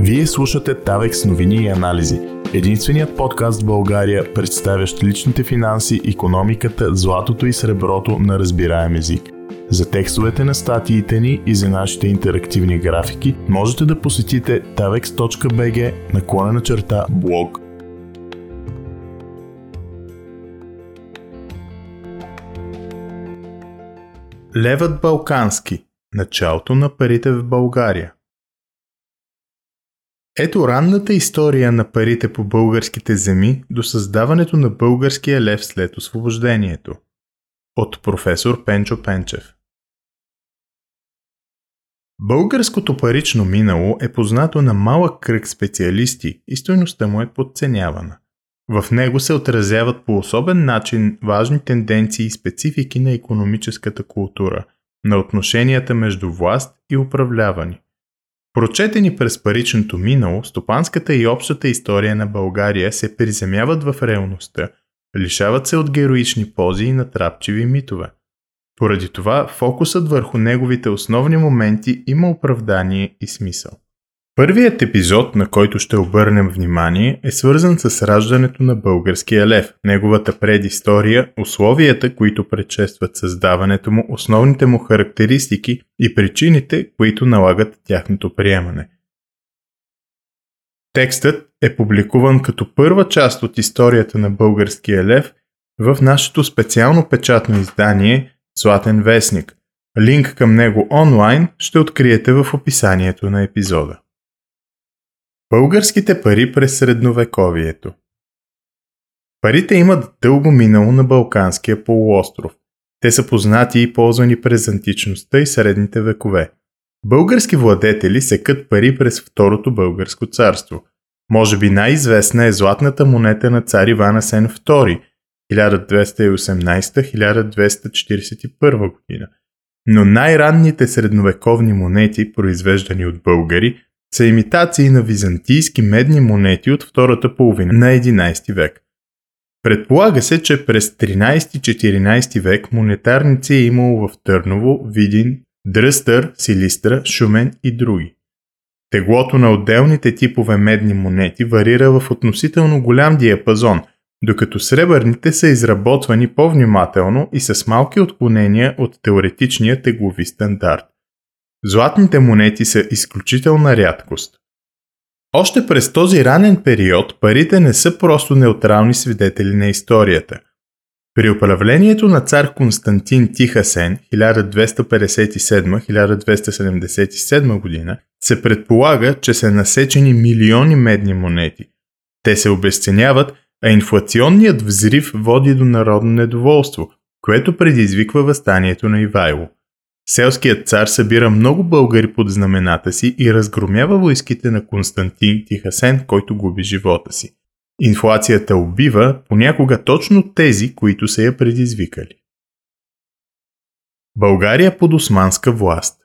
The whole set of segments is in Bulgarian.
Вие слушате Тавекс новини и анализи. Единственият подкаст в България, представящ личните финанси, економиката, златото и среброто на разбираем език. За текстовете на статиите ни и за нашите интерактивни графики можете да посетите tavex.bg наклона черта блог. Левът Балкански. Началото на парите в България. Ето ранната история на парите по българските земи до създаването на българския лев след освобождението. От професор Пенчо Пенчев. Българското парично минало е познато на малък кръг специалисти и стойността му е подценявана. В него се отразяват по особен начин важни тенденции и специфики на економическата култура, на отношенията между власт и управлявани – Прочетени през паричното минало, стопанската и общата история на България се приземяват в реалността, лишават се от героични пози и натрапчиви митове. Поради това фокусът върху неговите основни моменти има оправдание и смисъл. Първият епизод, на който ще обърнем внимание, е свързан с раждането на българския лев, неговата предистория, условията, които предшестват създаването му, основните му характеристики и причините, които налагат тяхното приемане. Текстът е публикуван като първа част от историята на българския лев в нашето специално печатно издание Златен вестник. Линк към него онлайн ще откриете в описанието на епизода. Българските пари през средновековието Парите имат дълго минало на Балканския полуостров. Те са познати и ползвани през античността и средните векове. Български владетели секат пари през Второто българско царство. Може би най-известна е златната монета на цар Иван Асен II 1218-1241 година. Но най-ранните средновековни монети, произвеждани от българи, са имитации на византийски медни монети от втората половина на 11 век. Предполага се, че през 13-14 век монетарници е имало в Търново, Видин, Дръстър, Силистра, Шумен и други. Теглото на отделните типове медни монети варира в относително голям диапазон, докато сребърните са изработвани по-внимателно и с малки отклонения от теоретичния теглови стандарт. Златните монети са изключителна рядкост. Още през този ранен период парите не са просто неутрални свидетели на историята. При управлението на цар Константин Тихасен 1257-1277 година се предполага, че са насечени милиони медни монети. Те се обесценяват, а инфлационният взрив води до народно недоволство, което предизвиква възстанието на Ивайло. Селският цар събира много българи под знамената си и разгромява войските на Константин Тихасен, който губи живота си. Инфлацията убива понякога точно тези, които са я предизвикали. България под османска власт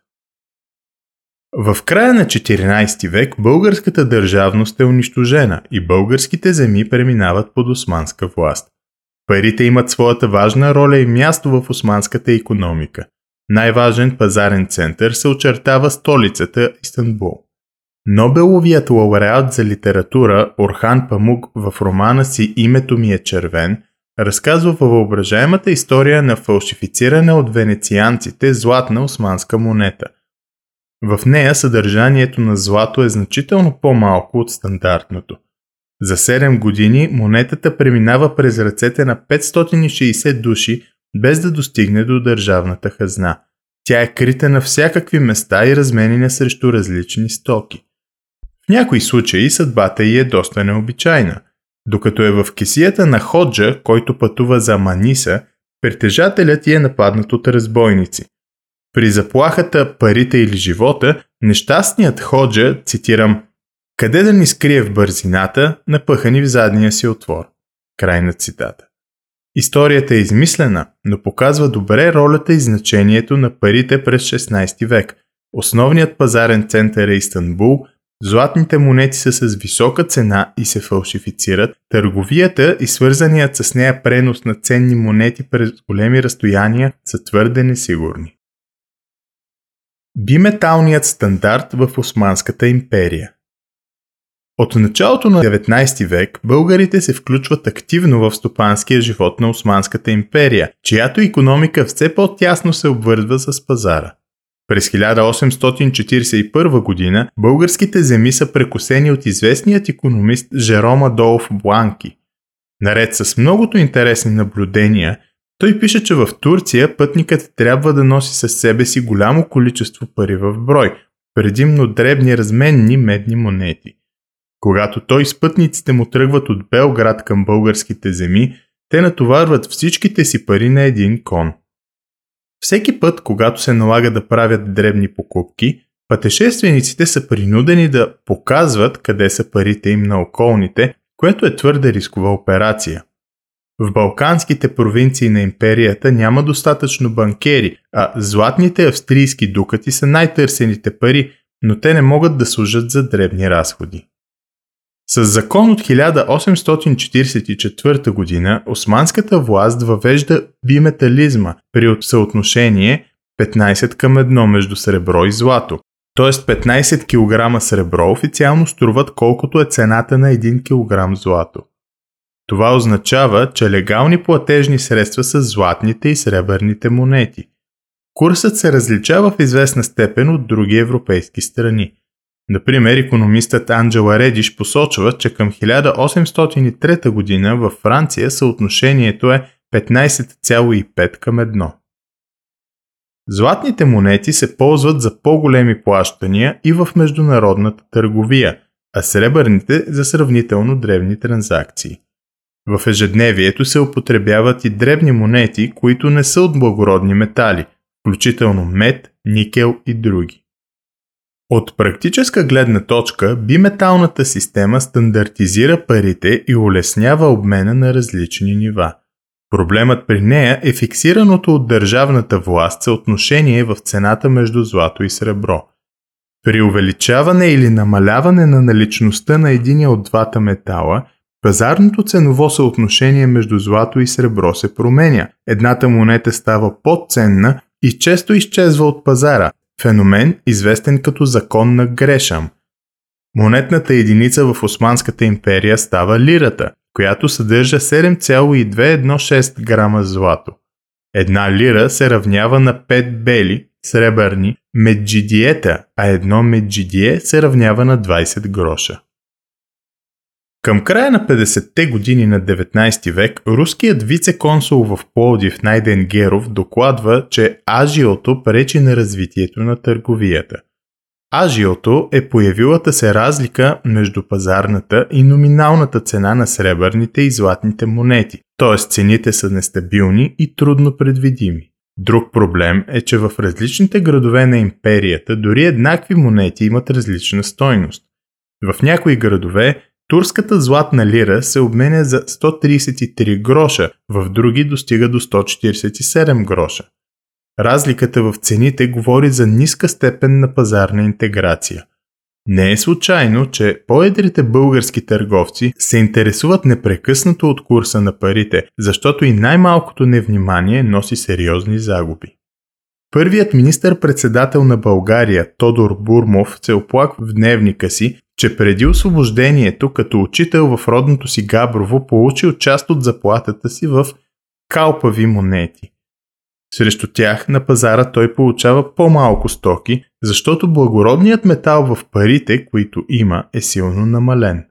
В края на 14 век българската държавност е унищожена и българските земи преминават под османска власт. Парите имат своята важна роля и място в османската економика – най-важен пазарен център се очертава столицата Истанбул. Нобеловият лауреат за литература Орхан Памук в романа си Името ми е червен разказва въображаемата история на фалшифициране от венецианците златна османска монета. В нея съдържанието на злато е значително по-малко от стандартното. За 7 години монетата преминава през ръцете на 560 души без да достигне до държавната хазна. Тя е крита на всякакви места и разменена срещу различни стоки. В някои случаи съдбата й е доста необичайна. Докато е в кисията на Ходжа, който пътува за Маниса, притежателят й е нападнат от разбойници. При заплахата парите или живота, нещастният Ходжа, цитирам, къде да ни скрие в бързината, напъхани в задния си отвор. Край на цитата. Историята е измислена, но показва добре ролята и значението на парите през 16 век. Основният пазарен център е Истанбул, златните монети са с висока цена и се фалшифицират, търговията и свързаният с нея пренос на ценни монети през големи разстояния са твърде несигурни. Биметалният стандарт в Османската империя От началото на 19 век българите се включват активно в стопанския живот на Османската империя, чиято економика все по-тясно се обвързва с пазара. През 1841 година българските земи са прекусени от известният економист Жерома Долф Бланки. Наред с многото интересни наблюдения, той пише, че в Турция пътникът трябва да носи със себе си голямо количество пари в брой, предимно дребни разменни медни монети. Когато той с пътниците му тръгват от Белград към българските земи, те натоварват всичките си пари на един кон. Всеки път, когато се налага да правят дребни покупки, пътешествениците са принудени да показват къде са парите им на околните, което е твърде рискова операция. В балканските провинции на империята няма достатъчно банкери, а златните австрийски дукати са най-търсените пари, но те не могат да служат за дребни разходи. С закон от 1844 г. османската власт въвежда биметализма при съотношение 15 към 1 между сребро и злато. Т.е. 15 кг сребро официално струват колкото е цената на 1 кг злато. Това означава, че легални платежни средства са златните и сребърните монети. Курсът се различава в известна степен от други европейски страни – Например, економистът Анджела Редиш посочва, че към 1803 година във Франция съотношението е 15,5 към 1. Златните монети се ползват за по-големи плащания и в международната търговия, а сребърните за сравнително древни транзакции. В ежедневието се употребяват и дребни монети, които не са от благородни метали, включително мед, никел и други. От практическа гледна точка, биметалната система стандартизира парите и улеснява обмена на различни нива. Проблемът при нея е фиксираното от държавната власт съотношение в цената между злато и сребро. При увеличаване или намаляване на наличността на единия от двата метала, пазарното ценово съотношение между злато и сребро се променя. Едната монета става по-ценна и често изчезва от пазара, феномен известен като закон на Грешам. Монетната единица в Османската империя става лирата, която съдържа 7,216 грама злато. Една лира се равнява на 5 бели, сребърни, меджидиета, а едно меджидие се равнява на 20 гроша. Към края на 50-те години на 19 век, руският вице-консул в Плодив Найден Геров докладва, че ажиото пречи на развитието на търговията. Ажиото е появилата се разлика между пазарната и номиналната цена на сребърните и златните монети, т.е. цените са нестабилни и трудно предвидими. Друг проблем е, че в различните градове на империята дори еднакви монети имат различна стойност. В някои градове Турската златна лира се обменя за 133 гроша, в други достига до 147 гроша. Разликата в цените говори за ниска степен на пазарна интеграция. Не е случайно, че по-едрите български търговци се интересуват непрекъснато от курса на парите, защото и най-малкото невнимание носи сериозни загуби. Първият министър-председател на България Тодор Бурмов се оплаква в дневника си, че преди освобождението като учител в родното си Габрово получил част от заплатата си в калпави монети. Срещу тях на пазара той получава по-малко стоки, защото благородният метал в парите, които има, е силно намален.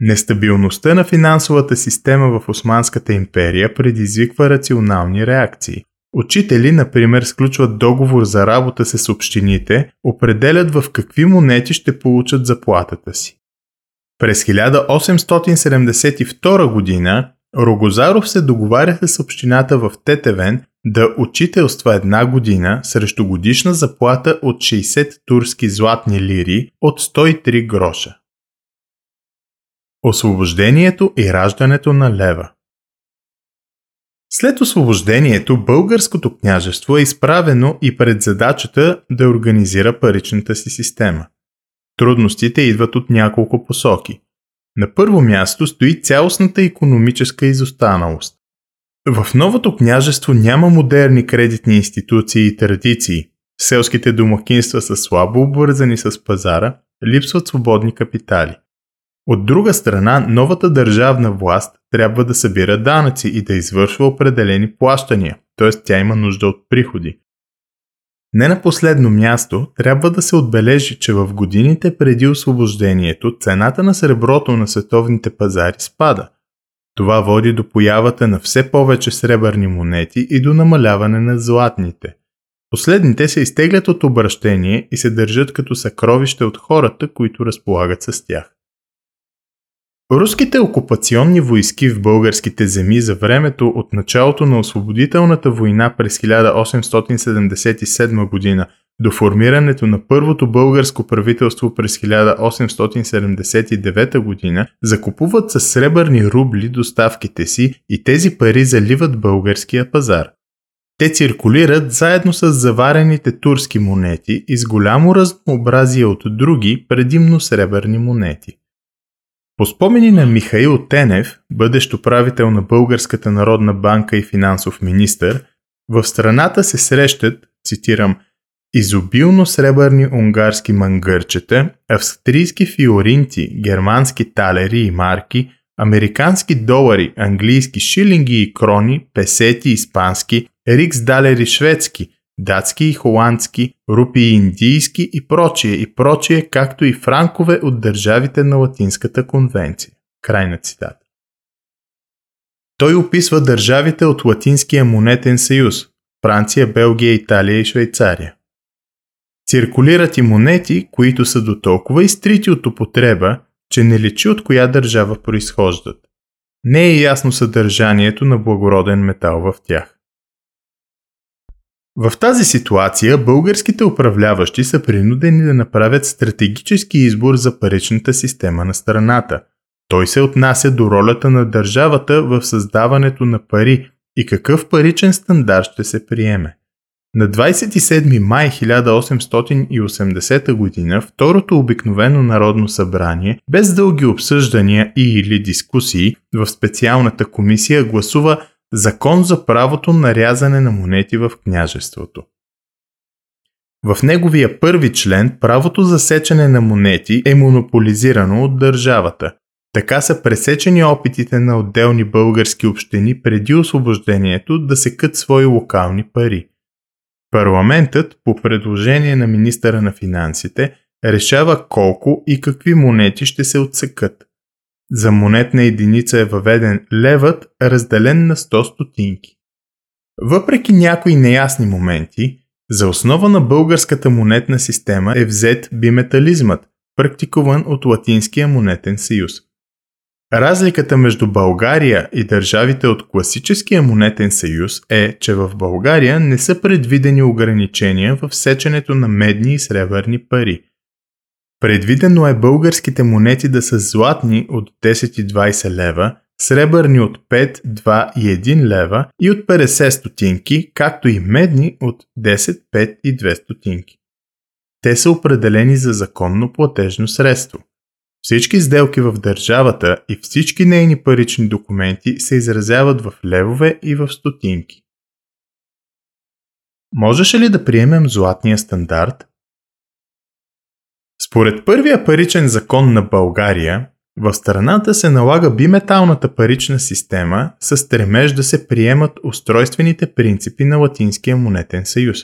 Нестабилността на финансовата система в Османската империя предизвиква рационални реакции. Учители, например, сключват договор за работа с общините, определят в какви монети ще получат заплатата си. През 1872 година Рогозаров се договаря с общината в Тетевен да учителства една година срещу годишна заплата от 60 турски златни лири от 103 гроша. Освобождението и раждането на лева след освобождението българското княжество е изправено и пред задачата да организира паричната си система. Трудностите идват от няколко посоки. На първо място стои цялостната економическа изостаналост. В новото княжество няма модерни кредитни институции и традиции. Селските домакинства са слабо обвързани с пазара, липсват свободни капитали. От друга страна, новата държавна власт трябва да събира данъци и да извършва определени плащания, т.е. тя има нужда от приходи. Не на последно място, трябва да се отбележи, че в годините преди освобождението цената на среброто на световните пазари спада. Това води до появата на все повече сребърни монети и до намаляване на златните. Последните се изтеглят от обращение и се държат като съкровище от хората, които разполагат с тях. Руските окупационни войски в българските земи за времето от началото на освободителната война през 1877 година до формирането на първото българско правителство през 1879 година закупуват със сребърни рубли доставките си и тези пари заливат българския пазар. Те циркулират заедно с заварените турски монети и с голямо разнообразие от други, предимно сребърни монети. По спомени на Михаил Тенев, бъдещ управител на Българската народна банка и финансов министър, в страната се срещат, цитирам, изобилно сребърни унгарски мангърчета, австрийски фиоринти, германски талери и марки, американски долари, английски шилинги и крони, песети испански, риксдалери шведски, датски и холандски, рупи индийски и прочие и прочие, както и франкове от държавите на Латинската конвенция. Край на цитата. Той описва държавите от Латинския монетен съюз – Франция, Белгия, Италия и Швейцария. Циркулират и монети, които са до толкова изтрити от употреба, че не лечи от коя държава произхождат. Не е ясно съдържанието на благороден метал в тях. В тази ситуация българските управляващи са принудени да направят стратегически избор за паричната система на страната. Той се отнася до ролята на държавата в създаването на пари и какъв паричен стандарт ще се приеме. На 27 май 1880 г. Второто обикновено народно събрание, без дълги обсъждания и или дискусии, в специалната комисия гласува Закон за правото на рязане на монети в княжеството. В неговия първи член правото за сечене на монети е монополизирано от държавата. Така са пресечени опитите на отделни български общини преди освобождението да секат свои локални пари. Парламентът, по предложение на министъра на финансите, решава колко и какви монети ще се отсекат. За монетна единица е въведен левът, разделен на 100 стотинки. Въпреки някои неясни моменти, за основа на българската монетна система е взет биметализмът, практикуван от Латинския монетен съюз. Разликата между България и държавите от класическия монетен съюз е, че в България не са предвидени ограничения в сеченето на медни и сребърни пари – Предвидено е българските монети да са златни от 10 и 20 лева, сребърни от 5, 2 и 1 лева и от 50 стотинки, както и медни от 10, 5 и 2 стотинки. Те са определени за законно платежно средство. Всички сделки в държавата и всички нейни парични документи се изразяват в левове и в стотинки. Можеше ли да приемем златния стандарт, според първия паричен закон на България, в страната се налага биметалната парична система с стремеж да се приемат устройствените принципи на Латинския монетен съюз.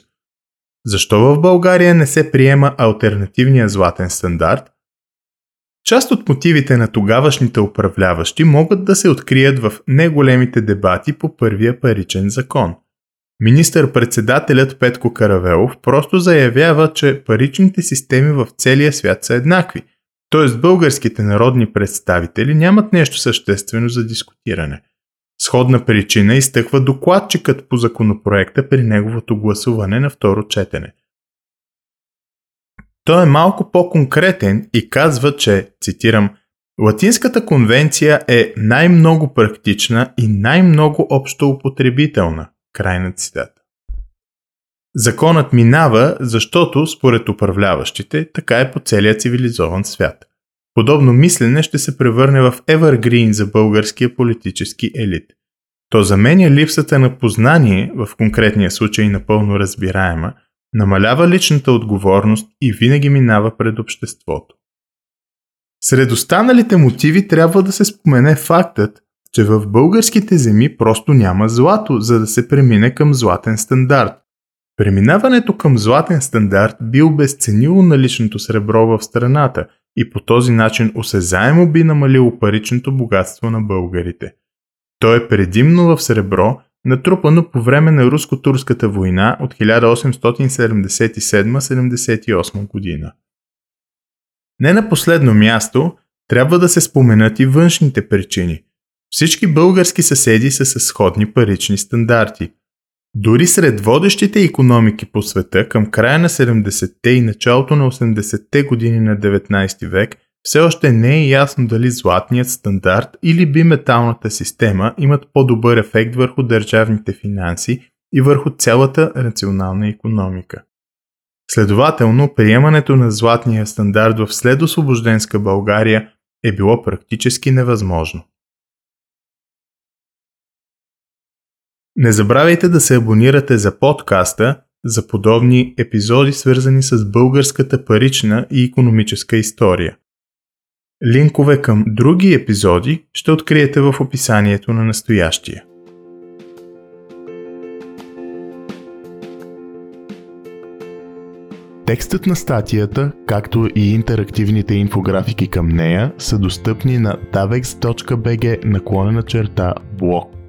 Защо в България не се приема альтернативния златен стандарт? Част от мотивите на тогавашните управляващи могат да се открият в неголемите дебати по първия паричен закон. Министър-председателят Петко Каравелов просто заявява, че паричните системи в целия свят са еднакви, т.е. българските народни представители нямат нещо съществено за дискутиране. Сходна причина изтъква докладчикът по законопроекта при неговото гласуване на второ четене. Той е малко по-конкретен и казва, че, цитирам, Латинската конвенция е най-много практична и най-много общо употребителна. Край на цитата. Законът минава, защото, според управляващите, така е по целия цивилизован свят. Подобно мислене ще се превърне в евергрин за българския политически елит. То заменя липсата на познание, в конкретния случай напълно разбираема, намалява личната отговорност и винаги минава пред обществото. Сред останалите мотиви трябва да се спомене фактът, че в българските земи просто няма злато, за да се премине към златен стандарт. Преминаването към златен стандарт би обесценило наличното сребро в страната и по този начин осезаемо би намалило паричното богатство на българите. То е предимно в сребро, натрупано по време на руско-турската война от 1877-78 година. Не на последно място, трябва да се споменат и външните причини. Всички български съседи са с сходни парични стандарти. Дори сред водещите економики по света към края на 70-те и началото на 80-те години на 19 век все още не е ясно дали златният стандарт или биметалната система имат по-добър ефект върху държавните финанси и върху цялата рационална економика. Следователно, приемането на златния стандарт в следосвобожденска България е било практически невъзможно. Не забравяйте да се абонирате за подкаста за подобни епизоди, свързани с българската парична и економическа история. Линкове към други епизоди ще откриете в описанието на настоящия. Текстът на статията, както и интерактивните инфографики към нея са достъпни на davex.bg наклонена черта блог.